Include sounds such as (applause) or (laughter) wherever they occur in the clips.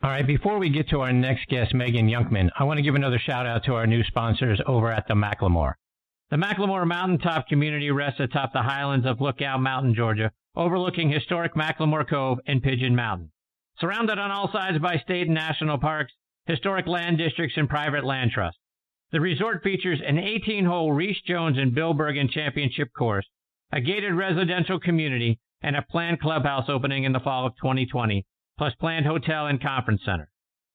All right, before we get to our next guest, Megan Younkman, I want to give another shout out to our new sponsors over at the McLemore. The McLemore Mountaintop community rests atop the highlands of Lookout Mountain, Georgia, overlooking historic McLemore Cove and Pigeon Mountain. Surrounded on all sides by state and national parks, historic land districts, and private land trusts. The resort features an 18 hole Rees Jones and Bill Bergin championship course, a gated residential community, and a planned clubhouse opening in the fall of 2020 plus planned hotel and conference center.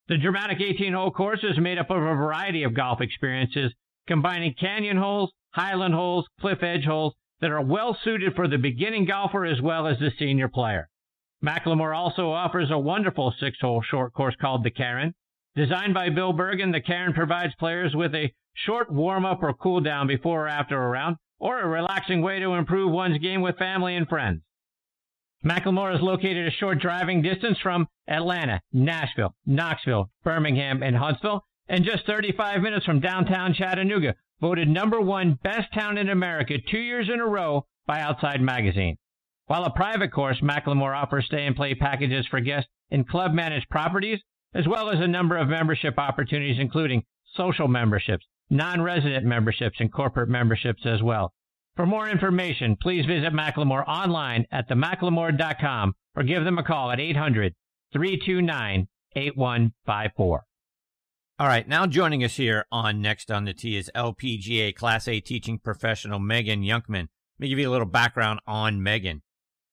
The dramatic 18 hole course is made up of a variety of golf experiences, combining canyon holes, highland holes, cliff edge holes that are well suited for the beginning golfer as well as the senior player. McLemore also offers a wonderful six hole short course called the Cairn. Designed by Bill Bergin, the Cairn provides players with a short warm up or cool down before or after a round, or a relaxing way to improve one's game with family and friends. McLemore is located a short driving distance from Atlanta, Nashville, Knoxville, Birmingham, and Huntsville, and just 35 minutes from downtown Chattanooga, voted number one best town in America two years in a row by Outside Magazine. While a private course, McLemore offers stay and play packages for guests in club managed properties, as well as a number of membership opportunities, including social memberships, non resident memberships, and corporate memberships as well. For more information, please visit McLemore online at themclemore.com or give them a call at 800 329 8154. All right, now joining us here on Next on the Tee is LPGA Class A teaching professional Megan Younkman. Let me give you a little background on Megan.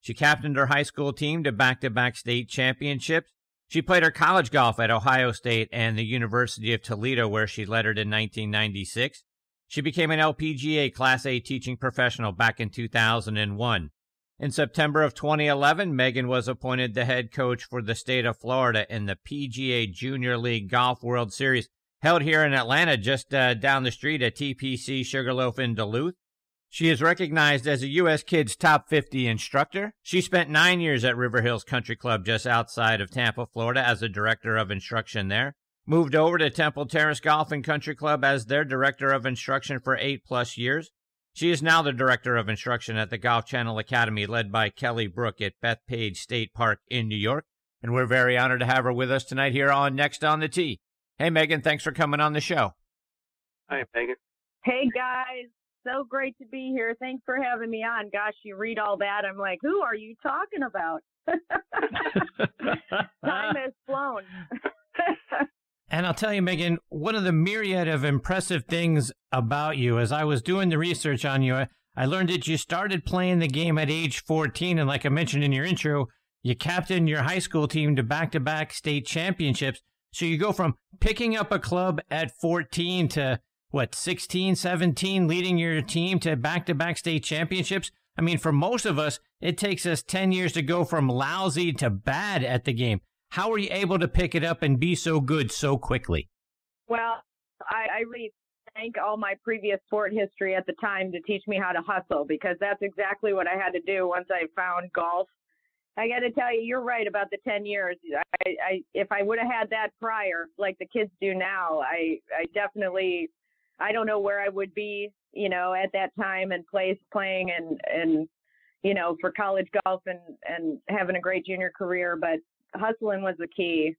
She captained her high school team to back to back state championships. She played her college golf at Ohio State and the University of Toledo, where she lettered in 1996. She became an LPGA Class A teaching professional back in 2001. In September of 2011, Megan was appointed the head coach for the state of Florida in the PGA Junior League Golf World Series held here in Atlanta, just uh, down the street at TPC Sugarloaf in Duluth. She is recognized as a U.S. Kids Top 50 instructor. She spent nine years at River Hills Country Club just outside of Tampa, Florida, as a director of instruction there moved over to Temple Terrace Golf and Country Club as their director of instruction for eight plus years. She is now the director of instruction at the Golf Channel Academy, led by Kelly Brook at Bethpage State Park in New York. And we're very honored to have her with us tonight here on Next on the Tee. Hey, Megan, thanks for coming on the show. Hi, Megan. Hey, guys. So great to be here. Thanks for having me on. Gosh, you read all that. I'm like, who are you talking about? (laughs) (laughs) Time has flown. (laughs) And I'll tell you, Megan, one of the myriad of impressive things about you, as I was doing the research on you, I learned that you started playing the game at age 14. And like I mentioned in your intro, you captained your high school team to back to back state championships. So you go from picking up a club at 14 to what, 16, 17, leading your team to back to back state championships. I mean, for most of us, it takes us 10 years to go from lousy to bad at the game. How were you able to pick it up and be so good so quickly? Well, I, I really thank all my previous sport history at the time to teach me how to hustle because that's exactly what I had to do once I found golf. I got to tell you, you're right about the 10 years. I, I if I would have had that prior, like the kids do now, I, I definitely, I don't know where I would be, you know, at that time and place playing and, and, you know, for college golf and, and having a great junior career. But hustling was the key.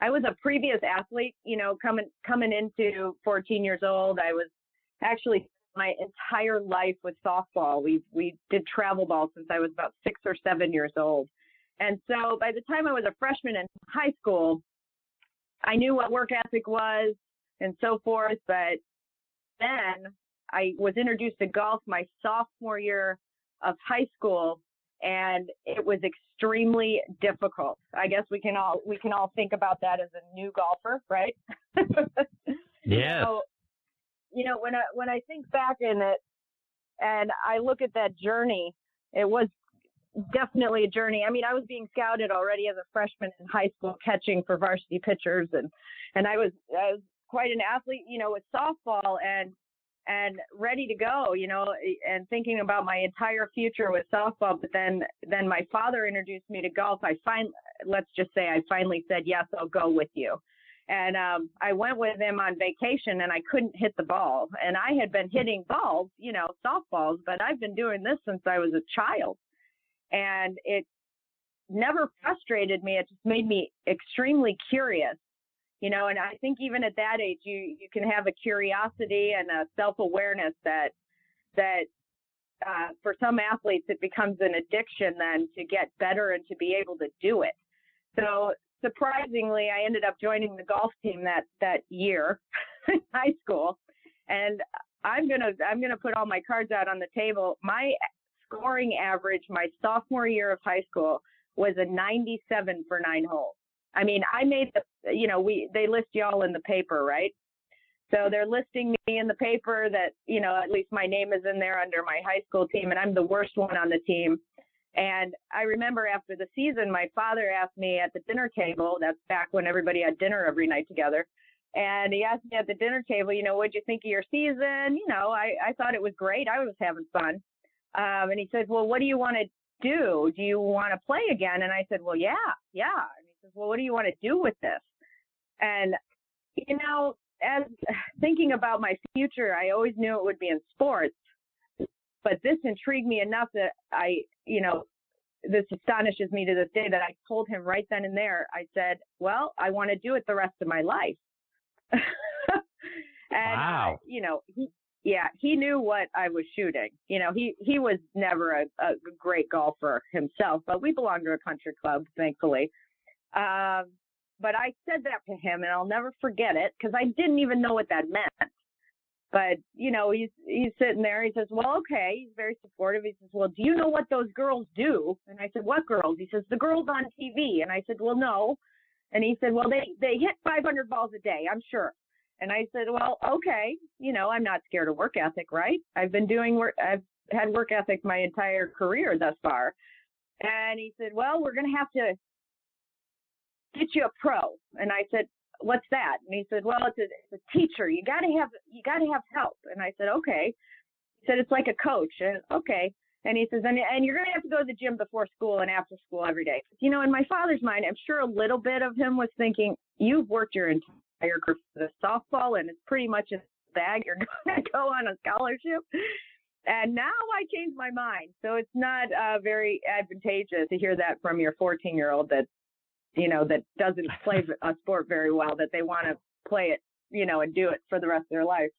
I was a previous athlete, you know, coming coming into 14 years old. I was actually my entire life with softball. We we did travel ball since I was about six or seven years old, and so by the time I was a freshman in high school, I knew what work ethic was and so forth. But then I was introduced to golf my sophomore year of high school, and it was extremely difficult. I guess we can all we can all think about that as a new golfer, right? (laughs) yeah. So, you know, when I when I think back in it and I look at that journey, it was definitely a journey. I mean, I was being scouted already as a freshman in high school, catching for varsity pitchers, and and I was I was quite an athlete, you know, with softball and and ready to go, you know, and thinking about my entire future with softball. But then then my father introduced me to golf. I find let's just say I finally said yes, I'll go with you. And um, I went with him on vacation, and I couldn't hit the ball. And I had been hitting balls, you know, softballs, but I've been doing this since I was a child and it never frustrated me. It just made me extremely curious, you know. And I think even at that age, you you can have a curiosity and a self awareness that that uh, for some athletes it becomes an addiction then to get better and to be able to do it. So surprisingly, I ended up joining the golf team that that year (laughs) in high school, and I'm gonna I'm gonna put all my cards out on the table. My scoring average my sophomore year of high school was a 97 for nine holes. I mean, I made the, you know, we, they list y'all in the paper, right? So they're listing me in the paper that, you know, at least my name is in there under my high school team and I'm the worst one on the team. And I remember after the season, my father asked me at the dinner table, that's back when everybody had dinner every night together. And he asked me at the dinner table, you know, what'd you think of your season? You know, I, I thought it was great. I was having fun. Um, and he said, well, what do you want to do? Do you want to play again? And I said, well, yeah, yeah. Says, well, what do you want to do with this? And, you know, as (sighs) thinking about my future, I always knew it would be in sports, but this intrigued me enough that I, you know, this astonishes me to this day that I told him right then and there, I said, well, I want to do it the rest of my life. (laughs) and, wow. Uh, you know, he, yeah, he knew what I was shooting. You know, he he was never a, a great golfer himself, but we belonged to a country club, thankfully. Um, but I said that to him, and I'll never forget it because I didn't even know what that meant. But you know, he's he's sitting there. He says, "Well, okay." He's very supportive. He says, "Well, do you know what those girls do?" And I said, "What girls?" He says, "The girls on TV." And I said, "Well, no." And he said, "Well, they they hit 500 balls a day, I'm sure." And I said, well, okay, you know, I'm not scared of work ethic, right? I've been doing work, I've had work ethic my entire career thus far. And he said, well, we're going to have to get you a pro. And I said, what's that? And he said, well, it's a, it's a teacher. You got to have, you got to have help. And I said, okay. He said, it's like a coach. And okay. And he says, and, and you're going to have to go to the gym before school and after school every day. You know, in my father's mind, I'm sure a little bit of him was thinking, you've worked your entire entire for the softball, and it's pretty much a bag. You're (laughs) going to go on a scholarship. And now I changed my mind. So it's not uh, very advantageous to hear that from your 14 year old that, you know, that doesn't (laughs) play a sport very well, that they want to play it, you know, and do it for the rest of their life.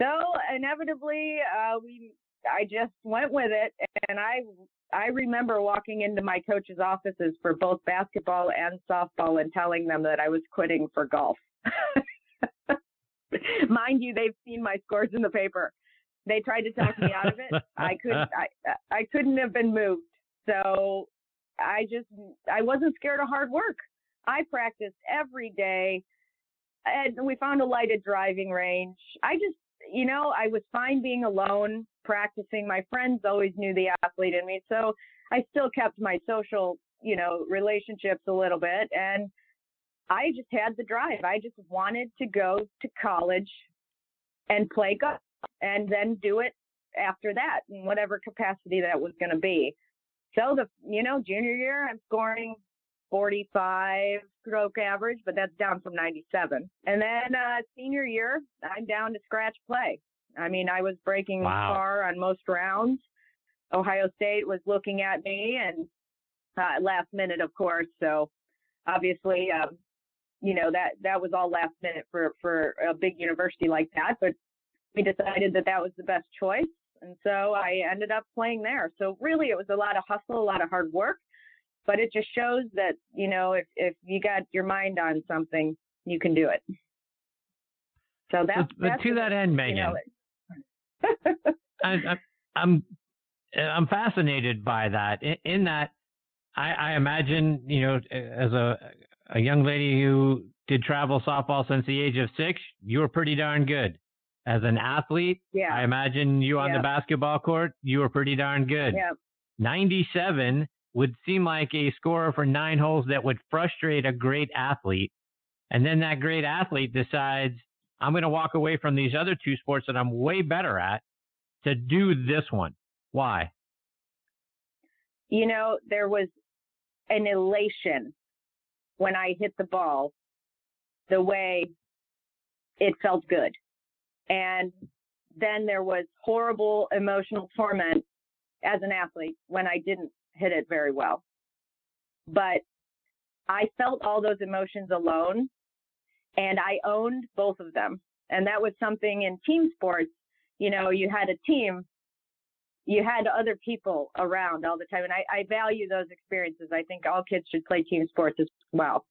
So inevitably, uh, we, I just went with it and I, I remember walking into my coach's offices for both basketball and softball and telling them that I was quitting for golf. (laughs) Mind you, they've seen my scores in the paper. They tried to talk me out of it. I couldn't. (laughs) I I couldn't have been moved. So I just I wasn't scared of hard work. I practiced every day, and we found a lighted driving range. I just you know I was fine being alone practicing. My friends always knew the athlete in me, so I still kept my social you know relationships a little bit and I just had the drive. I just wanted to go to college and play golf and then do it after that in whatever capacity that was going to be. So the, you know, junior year, I'm scoring 45 stroke average, but that's down from 97. And then uh, senior year, I'm down to scratch play. I mean, I was breaking wow. par on most rounds. Ohio State was looking at me and uh, last minute, of course. So obviously, um, you know that that was all last minute for for a big university like that but we decided that that was the best choice and so i ended up playing there. So really it was a lot of hustle a lot of hard work but it just shows that you know if if you got your mind on something you can do it. So that's, but, that's to that end megan you know, I, I, i'm i'm fascinated by that. In, in that I, I imagine you know as a a young lady who did travel softball since the age of six, you were pretty darn good. As an athlete, yeah. I imagine you on yeah. the basketball court, you were pretty darn good. Yeah. 97 would seem like a score for nine holes that would frustrate a great athlete. And then that great athlete decides, I'm going to walk away from these other two sports that I'm way better at to do this one. Why? You know, there was an elation when I hit the ball the way it felt good. And then there was horrible emotional torment as an athlete when I didn't hit it very well. But I felt all those emotions alone and I owned both of them. And that was something in team sports, you know, you had a team, you had other people around all the time. And I, I value those experiences. I think all kids should play team sports as well.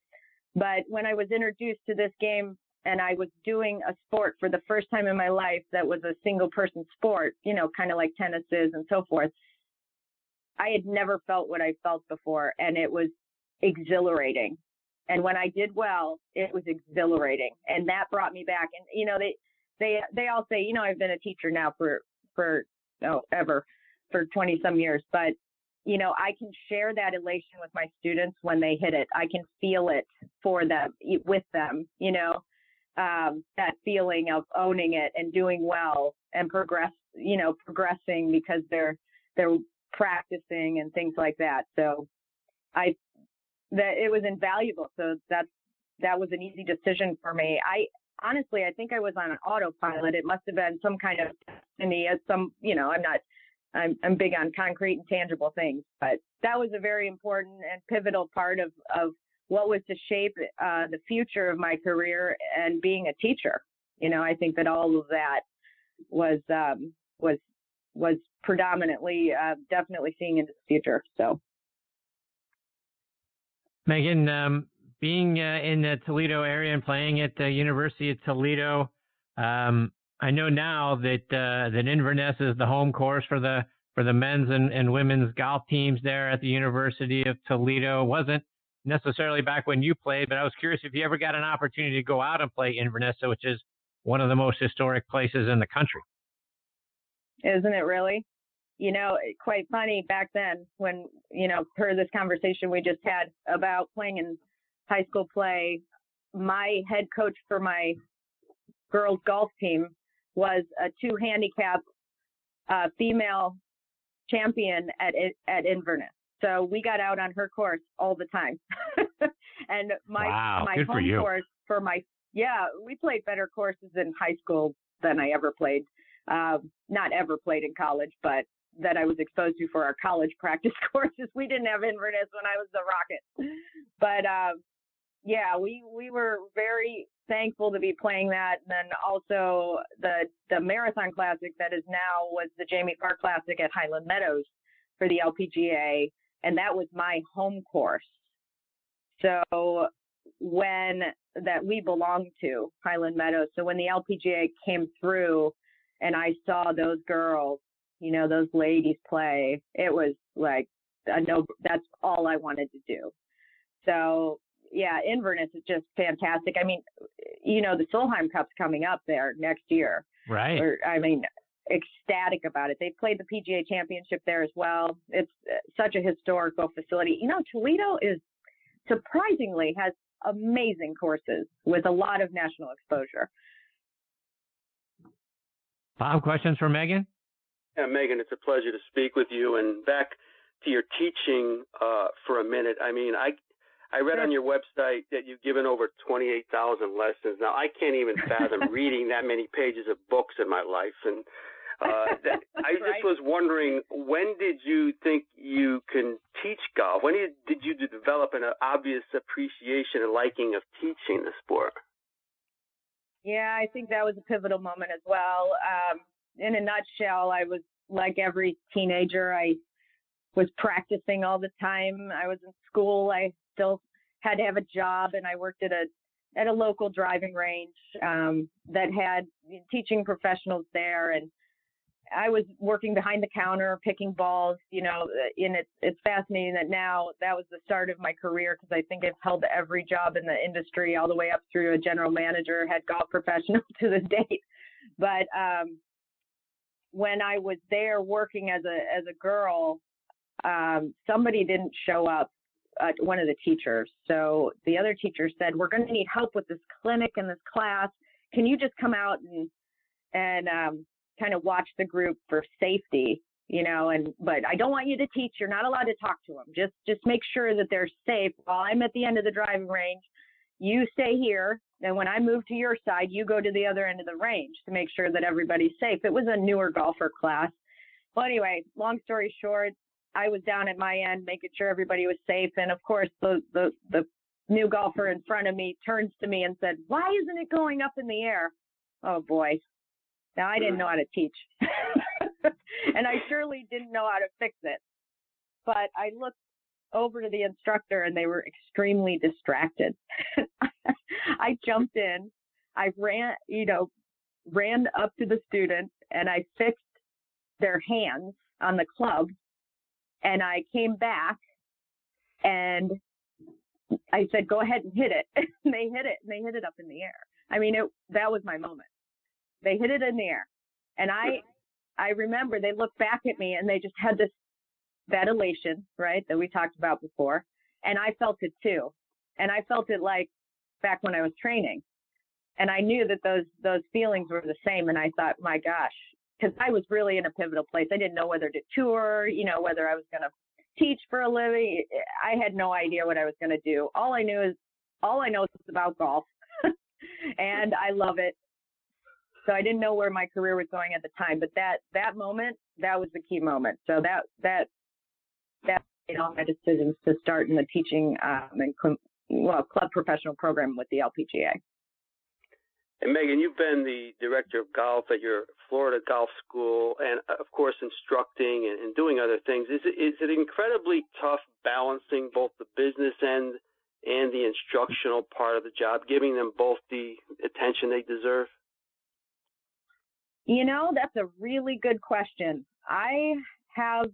But when I was introduced to this game and I was doing a sport for the first time in my life that was a single person sport, you know, kind of like tennis is and so forth, I had never felt what I felt before. And it was exhilarating. And when I did well, it was exhilarating. And that brought me back. And, you know, they, they, they all say, you know, I've been a teacher now for, for, oh, ever for 20 some years, but you know, I can share that elation with my students when they hit it. I can feel it for them, with them, you know, um, that feeling of owning it and doing well and progress, you know, progressing because they're, they're practicing and things like that. So I, that it was invaluable. So that's, that was an easy decision for me. I, honestly, I think I was on an autopilot. It must have been some kind of destiny as some, you know, I'm not I'm, I'm big on concrete and tangible things, but that was a very important and pivotal part of, of what was to shape uh, the future of my career and being a teacher. You know, I think that all of that was um, was was predominantly uh, definitely seeing into the future. So, Megan, um, being uh, in the Toledo area and playing at the University of Toledo, um, I know now that uh, that Inverness is the home course for the for the men's and, and women's golf teams there at the University of Toledo. Wasn't necessarily back when you played, but I was curious if you ever got an opportunity to go out and play Inverness, which is one of the most historic places in the country. Isn't it really? You know, quite funny back then when, you know, per this conversation we just had about playing in high school play, my head coach for my girls golf team was a two handicap uh, female champion at at Inverness. So we got out on her course all the time. (laughs) and my wow, my home for course for my yeah, we played better courses in high school than I ever played. Um, not ever played in college, but that I was exposed to for our college (laughs) practice (laughs) courses. We didn't have Inverness when I was the Rocket, but um, yeah, we we were very thankful to be playing that. And then also the the marathon classic that is now was the Jamie Farr Classic at Highland Meadows for the LPGA, and that was my home course. So when that we belonged to Highland Meadows. So when the LPGA came through and I saw those girls, you know, those ladies play, it was like a no that's all I wanted to do. So yeah, Inverness is just fantastic. I mean, you know, the Solheim Cup's coming up there next year. Right. Or, I mean, ecstatic about it. They played the PGA Championship there as well. It's uh, such a historical facility. You know, Toledo is surprisingly has amazing courses with a lot of national exposure. Bob, questions for Megan? Yeah, Megan, it's a pleasure to speak with you. And back to your teaching uh, for a minute. I mean, I I read on your website that you've given over 28,000 lessons. Now, I can't even fathom (laughs) reading that many pages of books in my life. And uh, (laughs) that, I just Right. was wondering, when did you think you can teach golf? When did, did you develop an obvious appreciation and liking of teaching the sport? Yeah, I think that was a pivotal moment as well. Um, in a nutshell, I was like every teenager. I was practicing all the time. I was in school. I still had to have a job, and I worked at a at a local driving range um, that had teaching professionals there, and I was working behind the counter picking balls. You know, and it's it's fascinating that now that was the start of my career because I think I've held every job in the industry all the way up through a general manager, head golf (laughs) professional to this date. But um, when I was there working as a as a girl, um, somebody didn't show up. Uh, one of the teachers. So the other teacher said, "We're going to need help with this clinic and this class. Can you just come out and and um, kind of watch the group for safety?" You know, and but I don't want you to teach. You're not allowed to talk to them. Just just make sure that they're safe while I'm at the end of the driving range. You stay here, and when I move to your side, you go to the other end of the range to make sure that everybody's safe. It was a newer golfer class. Well, anyway, long story short, I was down at my end making sure everybody was safe. And of course, the, the, the new golfer in front of me turns to me and said, Why isn't it going up in the air? Oh boy. Now I didn't know how to teach. (laughs) and I surely didn't know how to fix it. But I looked over to the instructor and they were extremely distracted. (laughs) I jumped in, I ran, you know, ran up to the student and I fixed their hands on the club and I came back and I said, go ahead and hit it. (laughs) and they hit it and they hit it up in the air. I mean, it, that was my moment. They hit it in the air. And I, I remember they looked back at me and they just had this, that elation, right? That we talked about before. And I felt it too. And I felt it like back when I was training. And I knew that those, those feelings were the same. And I thought, my gosh, because I was really in a pivotal place. I didn't know whether to tour, you know, whether I was going to teach for a living. I had no idea what I was going to do. All I knew is all I know is about golf, (laughs) and I love it. So I didn't know where my career was going at the time, but that that moment, that was the key moment. So that that that made all my decisions to start in the teaching um, and well club professional program with the LPGA. And Megan, you've been the director of golf at your Florida Golf School, and uh, of course, instructing and, and doing other things. Is it, is it incredibly tough balancing both the business end and the instructional part of the job, giving them both the attention they deserve? You know, that's a really good question. I have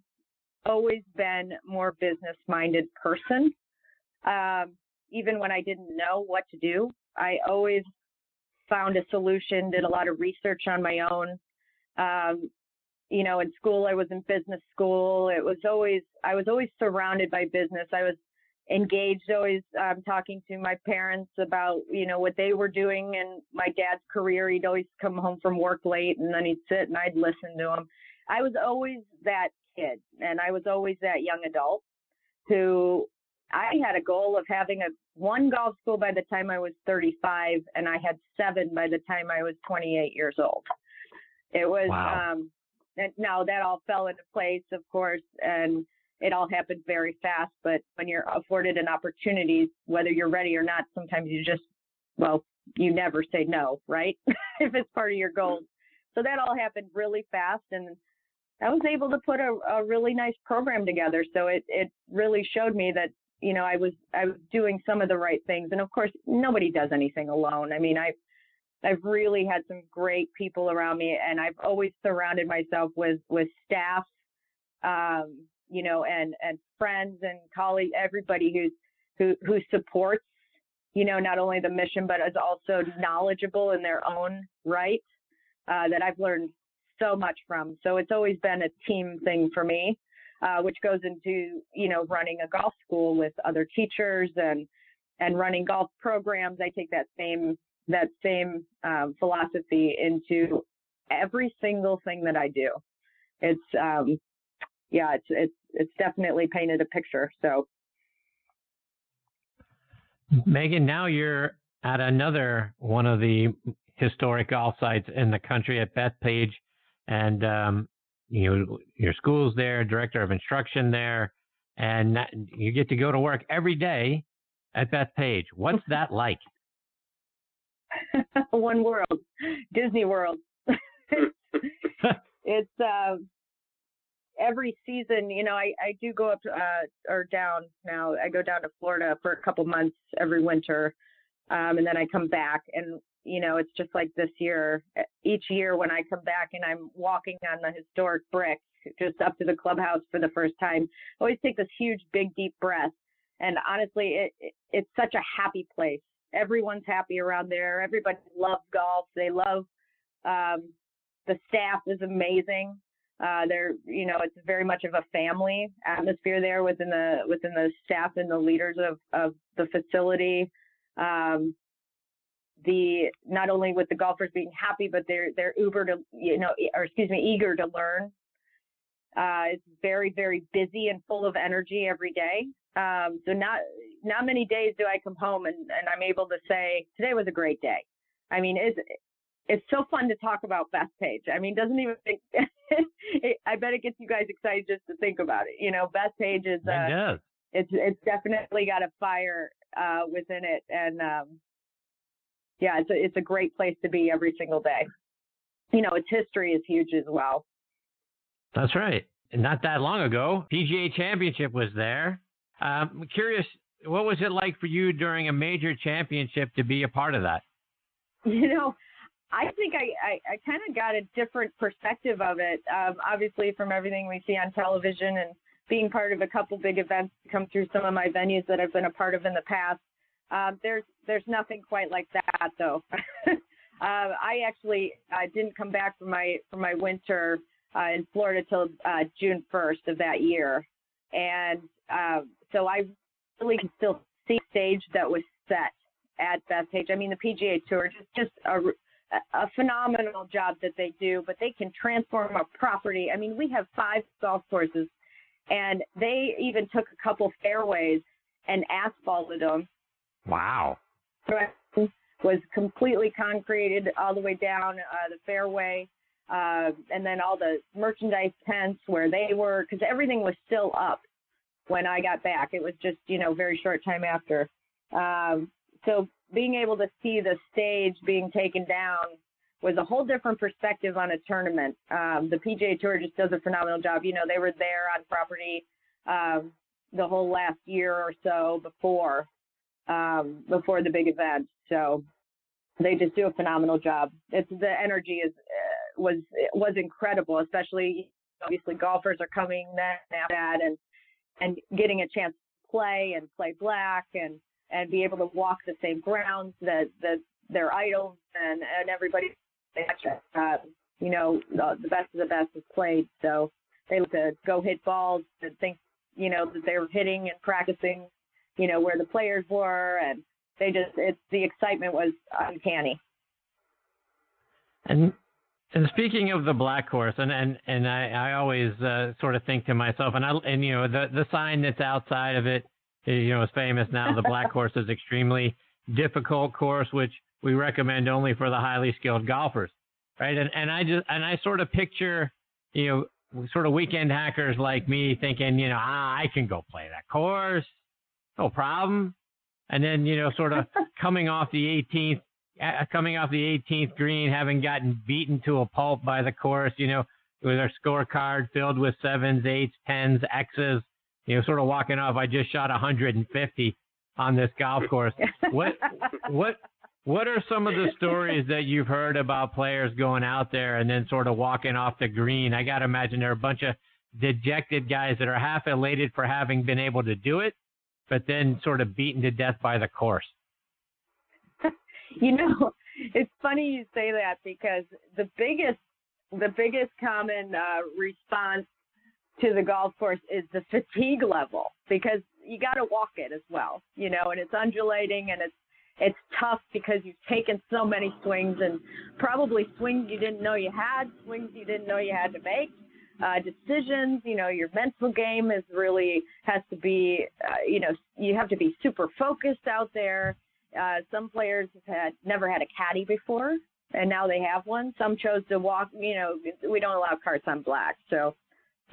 always been more business minded person. Um, even when I didn't know what to do, I always found a solution, did a lot of research on my own. Um, you know, in school, I was in business school. It was always, I was always surrounded by business. I was engaged, always um, talking to my parents about, you know, what they were doing and my dad's career. He'd always come home from work late and then he'd sit and I'd listen to him. I was always that kid and I was always that young adult who I had a goal of having a one golf school by the time I was 35, and I had seven by the time I was 28 years old. It was, wow. um, and now that all fell into place, of course, and it all happened very fast. But when you're afforded an opportunity, whether you're ready or not, sometimes you just, well, you never say no, right? (laughs) if it's part of your goals. So that all happened really fast, and I was able to put a, a really nice program together. So it it really showed me that you know, I was I was doing some of the right things. And of course, nobody does anything alone. I mean, I've I've really had some great people around me, and I've always surrounded myself with with staff, um, you know, and and friends and colleagues, everybody who's who who supports, you know, not only the mission but is also knowledgeable in their own right. Uh, that I've learned so much from. So it's always been a team thing for me uh, which goes into you know running a golf school with other teachers and and running golf programs. I take that same that same um, philosophy into every single thing that I do. It's um, yeah, it's it's it's definitely painted a picture. So, Megan, now you're at another one of the historic golf sites in the country at Bethpage, and um, you know, your school's there, director of instruction there, and you get to go to work every day at Bethpage. What's that like? (laughs) One world, Disney World. (laughs) it's uh, every season. You know, I I do go up uh, or down now. I go down to Florida for a couple months every winter, um, and then I come back. And you know, it's just like this year. Each year when I come back and I'm walking on the historic brick just up to the clubhouse for the first time, I always take this huge, big, deep breath. And honestly, it, it it's such a happy place. Everyone's happy around there. Everybody loves golf. They love um, the staff is amazing. Uh, there, you know, it's very much of a family atmosphere there within the within the staff and the leaders of of the facility. Um, the not only with the golfers being happy, but they're they're uber to you know, or excuse me, eager to learn. Uh, it's very very busy and full of energy every day. Um, so not not many days do I come home and, and I'm able to say today was a great day. I mean, it's it's so fun to talk about Best Page. I mean, doesn't even (laughs) think. I bet it gets you guys excited just to think about it. You know, Bethpage is. Uh, it. It's it's definitely got a fire uh, within it, and um, yeah, it's a it's a great place to be every single day. You know, its history is huge as well. That's right. Not that long ago, PGA Championship was there. Um, I'm curious, what was it like for you during a major championship to be a part of that? (laughs) You know, I think I, I, I kind of got a different perspective of it. Um, obviously, from everything we see on television and being part of a couple big events come through some of my venues that I've been a part of in the past. Um, there's there's nothing quite like that though. (laughs) uh, I actually uh, didn't come back from my from my winter uh, in Florida till uh, June 1st of that year, and uh, so I really can still see stage that was set at Bethpage. I mean, the PGA Tour just just a, a phenomenal job that they do, but they can transform a property. I mean, we have five golf courses, and they even took a couple fairways and asphalted them. Wow. So was completely concreted all the way down uh, the fairway, uh, and then all the merchandise tents where they were, because everything was still up when I got back. It was just, you know, very short time after. Um, so being able to see the stage being taken down was a whole different perspective on a tournament. Um, the PGA Tour just does a phenomenal job. You know, they were there on property um, the whole last year or so before um, before the big event. So they just do a phenomenal job. It's the energy is uh, was was incredible, especially obviously golfers are coming that and and getting a chance to play and play black and and be able to walk the same grounds that that their idols and and everybody uh, you know the, the best of the best has played. So they like to go hit balls and think you know that they were hitting and practicing you know where the players were and they just it's the excitement was uncanny. And and speaking of the black horse, and and and I, I always uh, sort of think to myself, and I and you know the the sign that's outside of it, you know, is famous now. The black (laughs) course is extremely difficult course, which we recommend only for the highly skilled golfers, right? And and I just and I sort of picture, you know, sort of weekend hackers like me thinking, you know, ah, I can go play that course, no problem. And then you know, sort of (laughs) coming off the 18th coming off the 18th green, having gotten beaten to a pulp by the course, you know, with our scorecard filled with sevens, eights, tens, X's, you know, sort of walking off. I just shot 150 on this golf (laughs) course. what, what, what are some of the stories that you've heard about players going out there and then sort of walking off the green? I got to imagine there are a bunch of dejected guys that are half elated for having been able to do it, but then sort of beaten to death by the course. (laughs) You know, it's funny you say that because the biggest the biggest common uh, response to the golf course is the fatigue level because you got to walk it as well, you know, and it's undulating and it's it's tough because you've taken so many swings and probably swings you didn't know you had, swings you didn't know you had to make, uh, decisions. You know, your mental game is really has to be, uh, you know, you have to be super focused out there. Uh, some players have had never had a caddy before, and now they have one. Some chose to walk. You know, we don't allow carts on black, so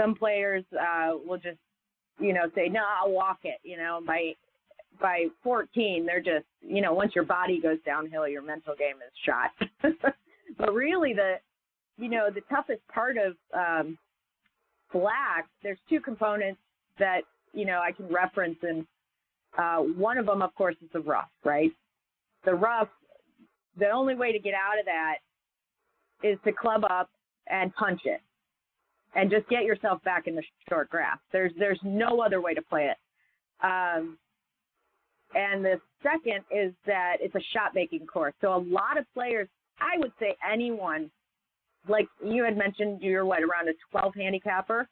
some players uh, will just, you know, say, "No, I'll walk it." You know, by by 14, they're just, you know, once your body goes downhill, your mental game is shot. (laughs) but really, the, you know, the toughest part of um, black, there's two components that you know I can reference and uh, one of them, of course, is the rough, right? The rough, the only way to get out of that is to club up and punch it and just get yourself back in the short grass. There's there's no other way to play it. Um, and the second is that it's a shot making course. So a lot of players, I would say anyone like you had mentioned, you're what around a 12 handicapper.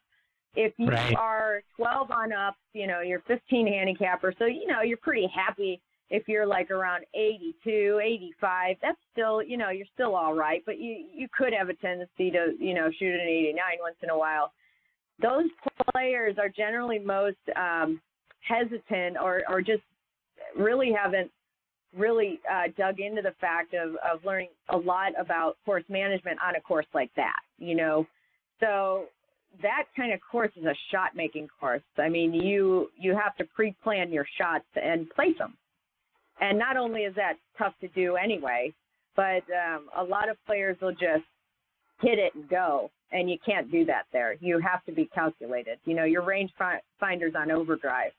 If you right. are 12 on up, you know you're 15 handicapper, so you know you're pretty happy if you're like around 82, 85, that's still, you know, you're still all right, but you you could have a tendency to, you know, shoot an 89 once in a while. Those players are generally most um, hesitant or or just really haven't really uh, dug into the fact of of learning a lot about course management on a course like that, you know. So that kind of course is a shot making course. I mean, you you have to pre-plan your shots and place them and not only is that tough to do anyway, but um, a lot of players will just hit it and go, and you can't do that there. You have to be calculated. You know, your range fi- finder's on overdrive.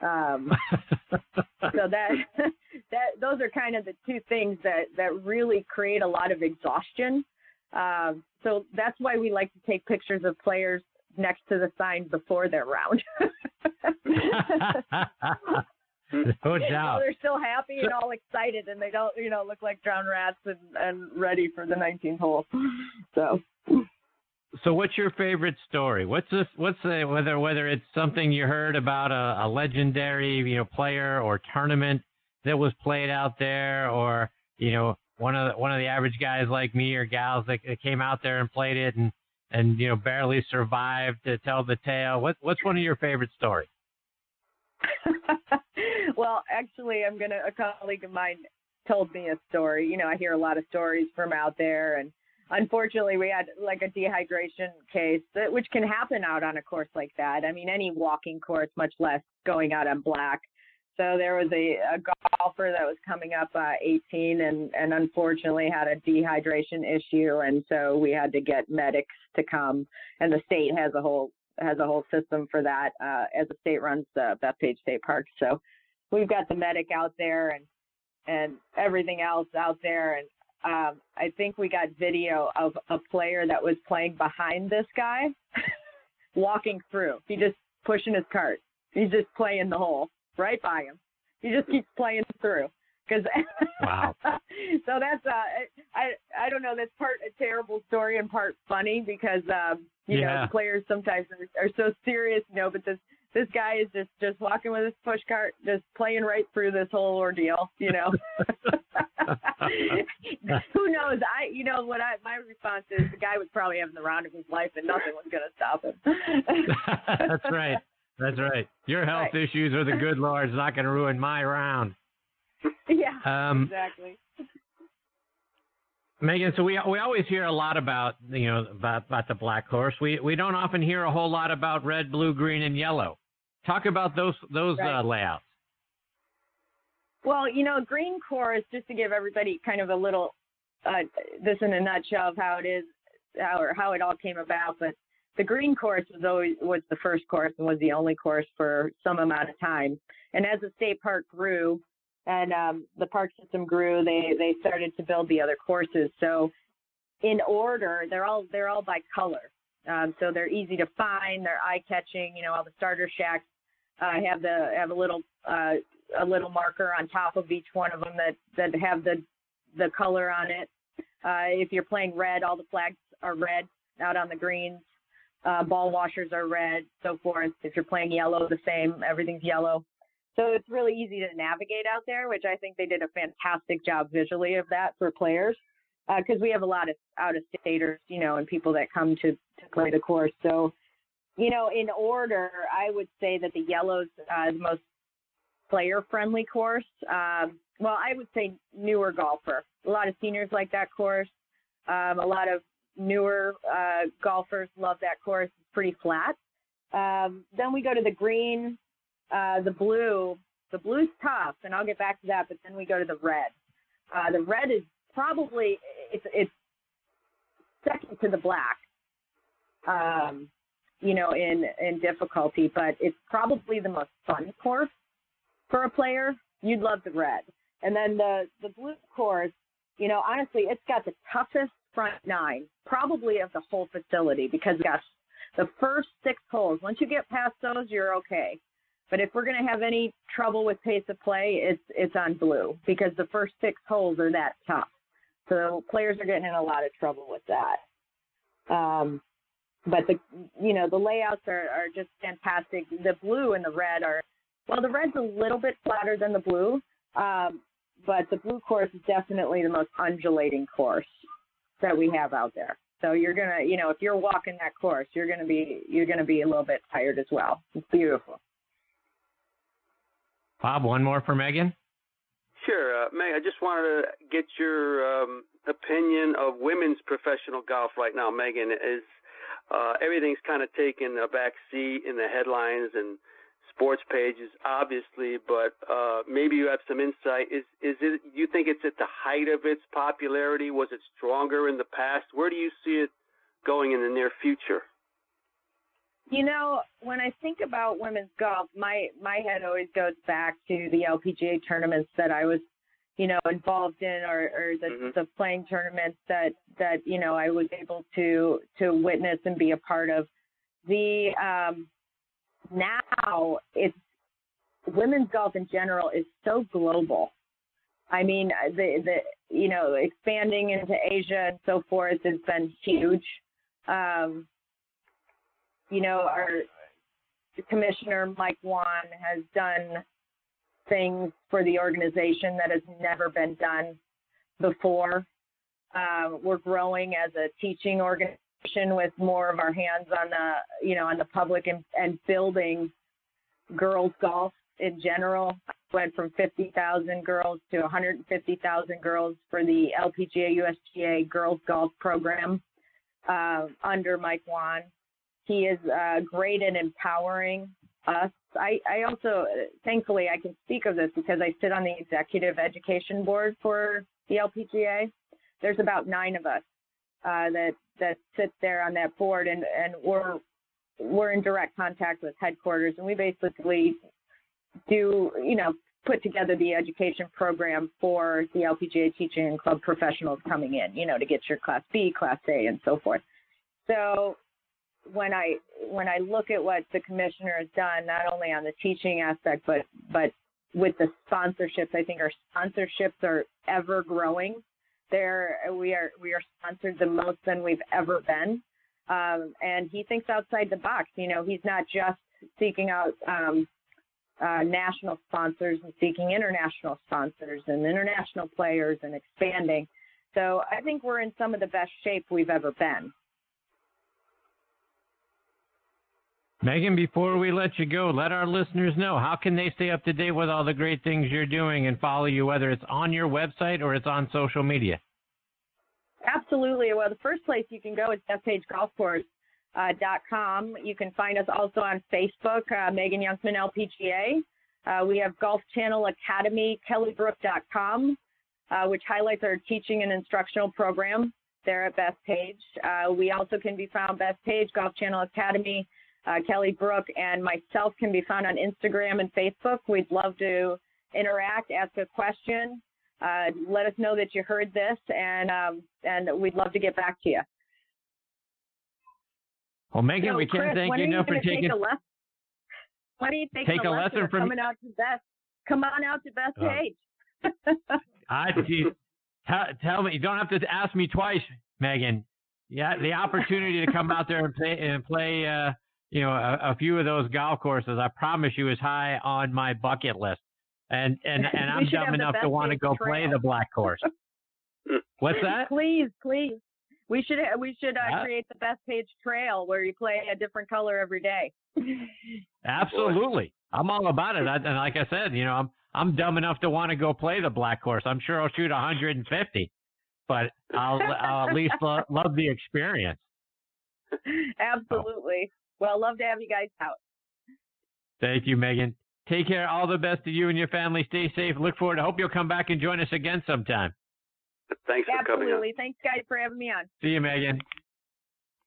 Um, (laughs) so that (laughs) that those are kind of the two things that that really create a lot of exhaustion. Um, so that's why we like to take pictures of players next to the sign before their round. (laughs) (laughs) no doubt. they're still happy and all excited, and they don't, you know, look like drowned rats and, and ready for the 19th hole. (laughs) So. So, what's your favorite story? What's this? What's the whether whether it's something you heard about a, a legendary you know player or tournament that was played out there, or you know one of the, one of the average guys like me or gals that, that came out there and played it and and you know barely survived to tell the tale. What what's one of your favorite stories? (laughs) well, actually, I'm gonna. A colleague of mine told me a story. You know, I hear a lot of stories from out there, and unfortunately, we had like a dehydration case, that, which can happen out on a course like that. I mean, any walking course, much less going out on black. So there was a, a golfer that was coming up uh, 18 and, and unfortunately had a dehydration issue. And so we had to get medics to come and the state has a whole has a whole system for that uh, as the state runs the Bethpage State Park. So we've got the medic out there and and everything else out there. And um, I think we got video of a player that was playing behind this guy, (laughs) walking through. He just pushing his cart. He's just playing the hole right by him. He just keeps playing through. Cause (laughs) wow. so that's uh I I don't know that's part a terrible story and part funny because um you yeah. know players sometimes are, are so serious you know but this this guy is just just walking with his push cart just playing right through this whole ordeal you know (laughs) (laughs) who knows i you know what i my response is the guy was probably having the round of his life and nothing was going to stop him that's right that's right your health right. issues are the good lord's not going to ruin my round (laughs) yeah, um, exactly. Megan, so we we always hear a lot about you know about about the black horse. We we don't often hear a whole lot about red, blue, green, and yellow. Talk about those those right. uh, layouts. Well, you know, green course, just to give everybody kind of a little uh, this in a nutshell of how it is, how or how it all came about. But the green course was always was the first course and was the only course for some amount of time. And as the state park grew, and um, the park system grew, they they started to build the other courses. So in order, they're all they're all by color. Um, so they're easy to find, they're eye catching. You know, all the starter shacks uh, have the have a little uh, a little marker on top of each one of them that that have the the color on it. Uh, if you're playing red, all the flags are red out on the greens. Uh, ball washers are red, so forth. If you're playing yellow, the same. Everything's yellow. So it's really easy to navigate out there, which I think they did a fantastic job visually of that for players. Because uh, we have a lot of out of staters, you know, and people that come to, to play the course. So, you know, in order, I would say that the yellow's uh, the most player friendly course. Um, well, I would say newer golfer. A lot of seniors like that course. Um, a lot of newer uh, golfers love that course. It's pretty flat. Um, then we go to the green. Uh, the blue, the blue's tough, and I'll get back to that. But then we go to the red. Uh, the red is probably it's it's second to the black. Um, you know, in in difficulty, but it's probably the most fun course for a player. You'd love the red, and then the the blue course. You know, honestly, it's got the toughest front nine probably of the whole facility because gosh, the first six holes. Once you get past those, you're okay. But if we're going to have any trouble with pace of play, it's it's on blue because the first six holes are that tough. So players are getting in a lot of trouble with that. Um, but the you know the layouts are, are just fantastic. The blue and the red are well, the red's a little bit flatter than the blue, um, but the blue course is definitely the most undulating course that we have out there. So you're gonna, you know, if you're walking that course, you're gonna be you're gonna be a little bit tired as well. It's beautiful. Bob, one more for Megan. Sure, uh, Meg. I just wanted to get your um, opinion of women's professional golf right now. Megan is uh, everything's kind of taken a back seat in the headlines and sports pages, obviously, but uh, maybe you have some insight. Is is it? You think it's at the height of its popularity? Was it stronger in the past? Where do you see it going in the near future? You know, when I think about women's golf, my my head always goes back to the LPGA tournaments that I was, you know, involved in, or, or the mm-hmm. the playing tournaments that that you know I was able to to witness and be a part of. The um, now it's women's golf in general is so global. I mean, the the you know expanding into Asia and so forth has been huge. Um, you know, our commissioner Mike Whan has done things for the organization that has never been done before. Uh, we're growing as a teaching organization with more of our hands on the you know on the public and, and building girls golf in general. Went from 50,000 girls to 150,000 girls for the LPGA USGA girls golf program uh, under Mike Whan. He is uh, great at empowering us. I, I also, thankfully, I can speak of this because I sit on the executive education board for the LPGA. There's about nine of us uh, that that sit there on that board, and and we're we're in direct contact with headquarters, and we basically do you know put together the education program for the LPGA teaching and club professionals coming in, you know, to get your Class B, Class A, and so forth. So when I when I look at what the commissioner has done, not only on the teaching aspect, but but with the sponsorships, I think our sponsorships are ever growing. There, we are we are sponsored the most than we've ever been, um, and he thinks outside the box. You know, he's not just seeking out um, uh, national sponsors and seeking international sponsors and international players and expanding. So I think we're in some of the best shape we've ever been. Megan, before we let you go, let our listeners know how can they stay up to date with all the great things you're doing and follow you, whether it's on your website or it's on social media. Absolutely. Well, the first place you can go is BethPageGolfCourse.com. Uh, you can find us also on Facebook, uh, Megan Younkman LPGA. Uh, we have Golf Channel Academy, KellyBrook.com, uh, which highlights our teaching and instructional program there at Bethpage. Uh, we also can be found Bethpage, Golf Channel Academy, uh, Kelly Brook and myself can be found on Instagram and Facebook. We'd love to interact, ask a question, uh, let us know that you heard this, and um, and we'd love to get back to you. Well, Megan, so, we can't Chris, thank you enough for taking. Take a lesson? When are you taking take a, lesson, lesson from coming out to Beth? Come on out to Bethpage. Uh, (laughs) I tell, tell me. You don't have to ask me twice, Megan. Yeah, the opportunity to come out there and play and play. Uh, you know, a, a, few of those golf courses, I promise you, is high on my bucket list. And and (laughs) and I'm dumb enough to want to go trail. play the black course. (laughs) What's that? Please, please. We should we should uh, create the Bethpage trail where you play a different color every day. (laughs) Absolutely, I'm all about it. I, and like I said, you know, I'm I'm dumb enough to want to go play the black course. I'm sure I'll shoot 150, but I'll I'll at least lo- love the experience. Absolutely. Well, love to have you guys out. Thank you, Megan. Take care. All the best to you and your family. Stay safe. Look forward. I hope you'll come back and join us again sometime. Thanks for coming on. Thanks, guys, for having me on. See you, Megan.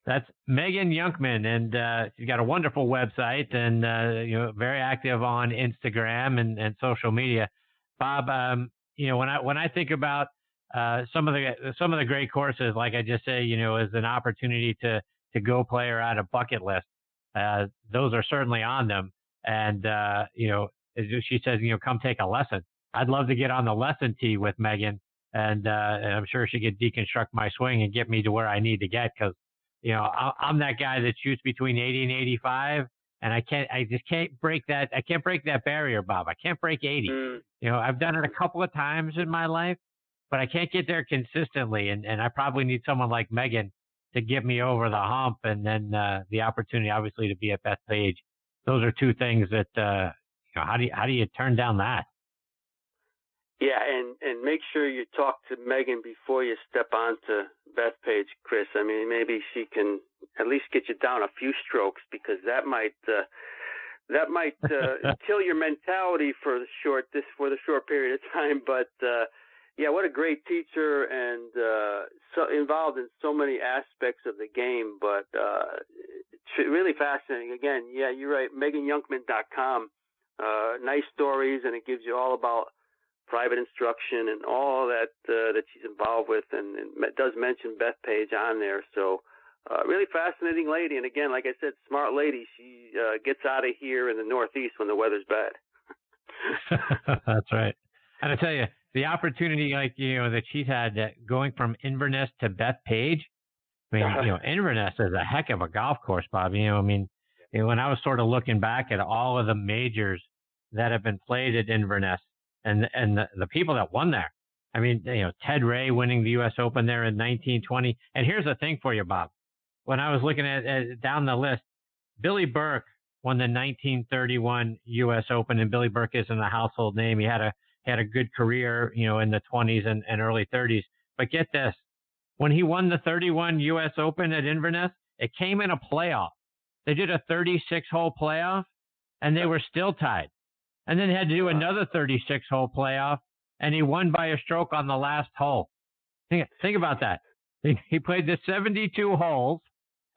That's Megan Younkman, and uh, she's got a wonderful website and uh, you know very active on Instagram and, and social media. Bob, um, you know when I when I think about uh, some of the some of the great courses, like I just say, you know, as an opportunity to to go play or add a bucket list. Uh, those are certainly on them. And, uh, you know, she says, you know, come take a lesson. I'd love to get on the lesson tee with Megan and, uh, and I'm sure she could deconstruct my swing and get me to where I need to get because you know, I, I'm that guy that shoots between 80 and 85, and I can't, I just can't break that. I can't break that barrier, Bob. I can't break 80. Mm. You know, I've done it a couple of times in my life, but I can't get there consistently, and and I probably need someone like Megan to get me over the hump, and then uh, the opportunity, obviously, to be at Bethpage. Those are two things that, uh, you know, how do you how do you turn down that? Yeah, and and make sure you talk to Megan before you step onto Bethpage, Chris. I mean, maybe she can at least get you down a few strokes because that might uh, that might uh, (laughs) kill your mentality for the short this for the short period of time. But uh, yeah, what a great teacher and uh, so involved in so many aspects of the game. But uh, really fascinating. Again, yeah, you're right. MeganYounkman.com. Uh, nice stories, and it gives you all about private instruction and all that uh, that she's involved with, and, and does mention Bethpage on there. So, uh, really fascinating lady. And again, like I said, smart lady. She uh, gets out of here in the Northeast when the weather's bad. (laughs) That's right. And I tell you, the opportunity, like you know, that she's had uh, going from Inverness to Bethpage. I mean, you know, (laughs) Inverness is a heck of a golf course, Bob. You know, I mean, you know, when I was sort of looking back at all of the majors that have been played at Inverness, and and the, the people that won there. I mean, you know, Ted Ray winning the U.S. Open there in 1920. And here's the thing for you, Bob. When I was looking at, at down the list, Billy Burke won the 1931 U.S. Open, and Billy Burke isn't a household name. He had a had a good career, you know, in the 20s and, and early 30s. But get this, when he won the 31 U.S. Open at Inverness, it came in a playoff. They did a 36 hole playoff, and they were still tied and then they had to do another 36 hole playoff, and he won by a stroke on the last hole. Think, think about that. He, he played the 72 holes,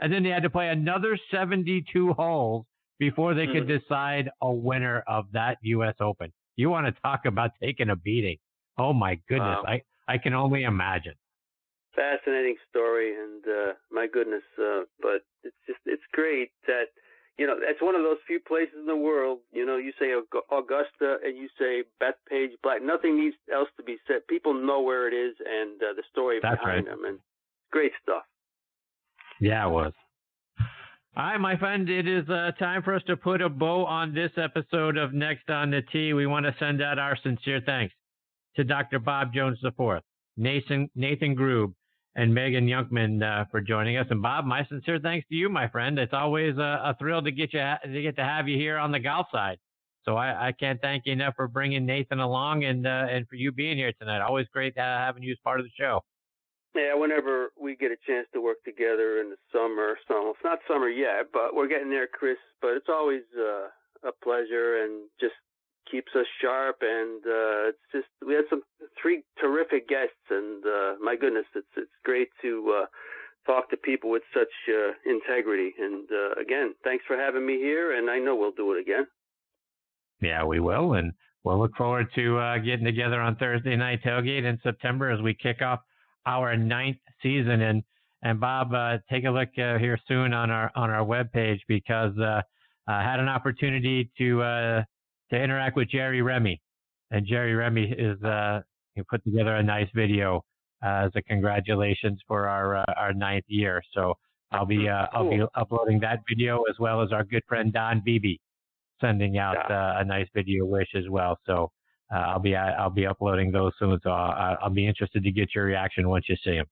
and then he had to play another 72 holes before they could Mm. decide a winner of that U.S. Open. You want to talk about taking a beating? Oh my goodness, Wow. I I can only imagine. fascinating story, and uh, my goodness, uh, but it's just it's great that you know it's one of those few places in the world. You know, you say Augusta and you say Bethpage Black. Nothing needs else to be said. People know where it is and uh, the story That's behind right. them, and great stuff. Yeah, it was. All right, my friend, it is uh, time for us to put a bow on this episode of Next on the Tee. We want to send out our sincere thanks to Dr. Bob Jones IV, Nathan, Nathan Grube, and Megan Younkman uh, for joining us. And Bob, my sincere thanks to you, my friend. It's always a, a thrill to get you to get to have you here on the golf side. So I, I can't thank you enough for bringing Nathan along and uh, and for you being here tonight. Always great having you as part of the show. Yeah, whenever we get a chance to work together in the summer, so it's not summer yet, but we're getting there, Chris. But it's always uh, a pleasure and just keeps us sharp. And uh, it's just we had some three terrific guests, and uh, my goodness, it's it's great to uh, talk to people with such uh, integrity. And uh, again, thanks for having me here, and I know we'll do it again. Yeah, we will, and we'll look forward to uh, getting together on Thursday night tailgate in September as we kick off our ninth season. And and Bob, uh, take a look uh, here soon on our on our webpage because uh, I had an opportunity to uh, to interact with Jerry Remy, and Jerry Remy is uh, he put together a nice video uh, as a congratulations for our uh, our ninth year. So I'll be uh, I'll be uploading that video as well as our good friend Don Beebe sending out uh, a nice video wish as well. So uh, I'll be I'll be uploading those soon. So I'll, I'll be interested to get your reaction once you see them.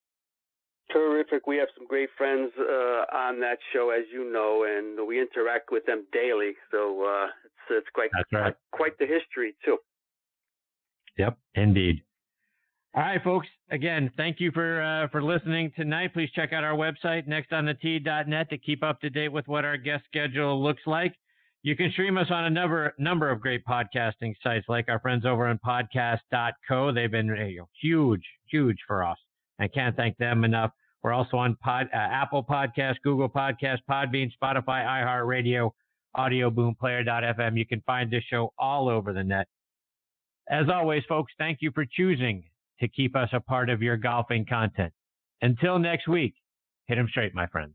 Terrific. We have some great friends uh, on that show, as you know, and we interact with them daily. So uh, it's it's quite right. quite the history too. Yep, indeed. All right, folks. Again, thank you for uh, for listening tonight. Please check out our website, nextonthetee.net, to keep up to date with what our guest schedule looks like. You can stream us on a number number of great podcasting sites, like our friends over on podcast.co. They've been huge, huge for us. I can't thank them enough. We're also on pod, uh, Apple Podcast, Google Podcast, Podbean, Spotify, iHeartRadio, Audio Boom. You can find this show all over the net. As always, folks, thank you for choosing to keep us a part of your golfing content. Until next week, hit 'em straight, my friends.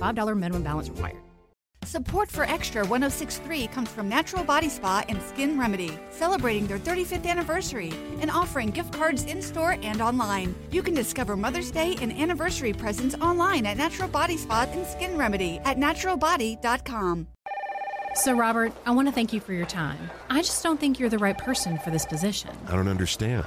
$5 minimum balance required. Support for Extra 1063 comes from Natural Body Spa and Skin Remedy, celebrating their 35th anniversary and offering gift cards in store and online. You can discover Mother's Day and anniversary presents online at Natural Body Spa and Skin Remedy at naturalbody.com. So, Robert, I want to thank you for your time. I just don't think you're the right person for this position. I don't understand.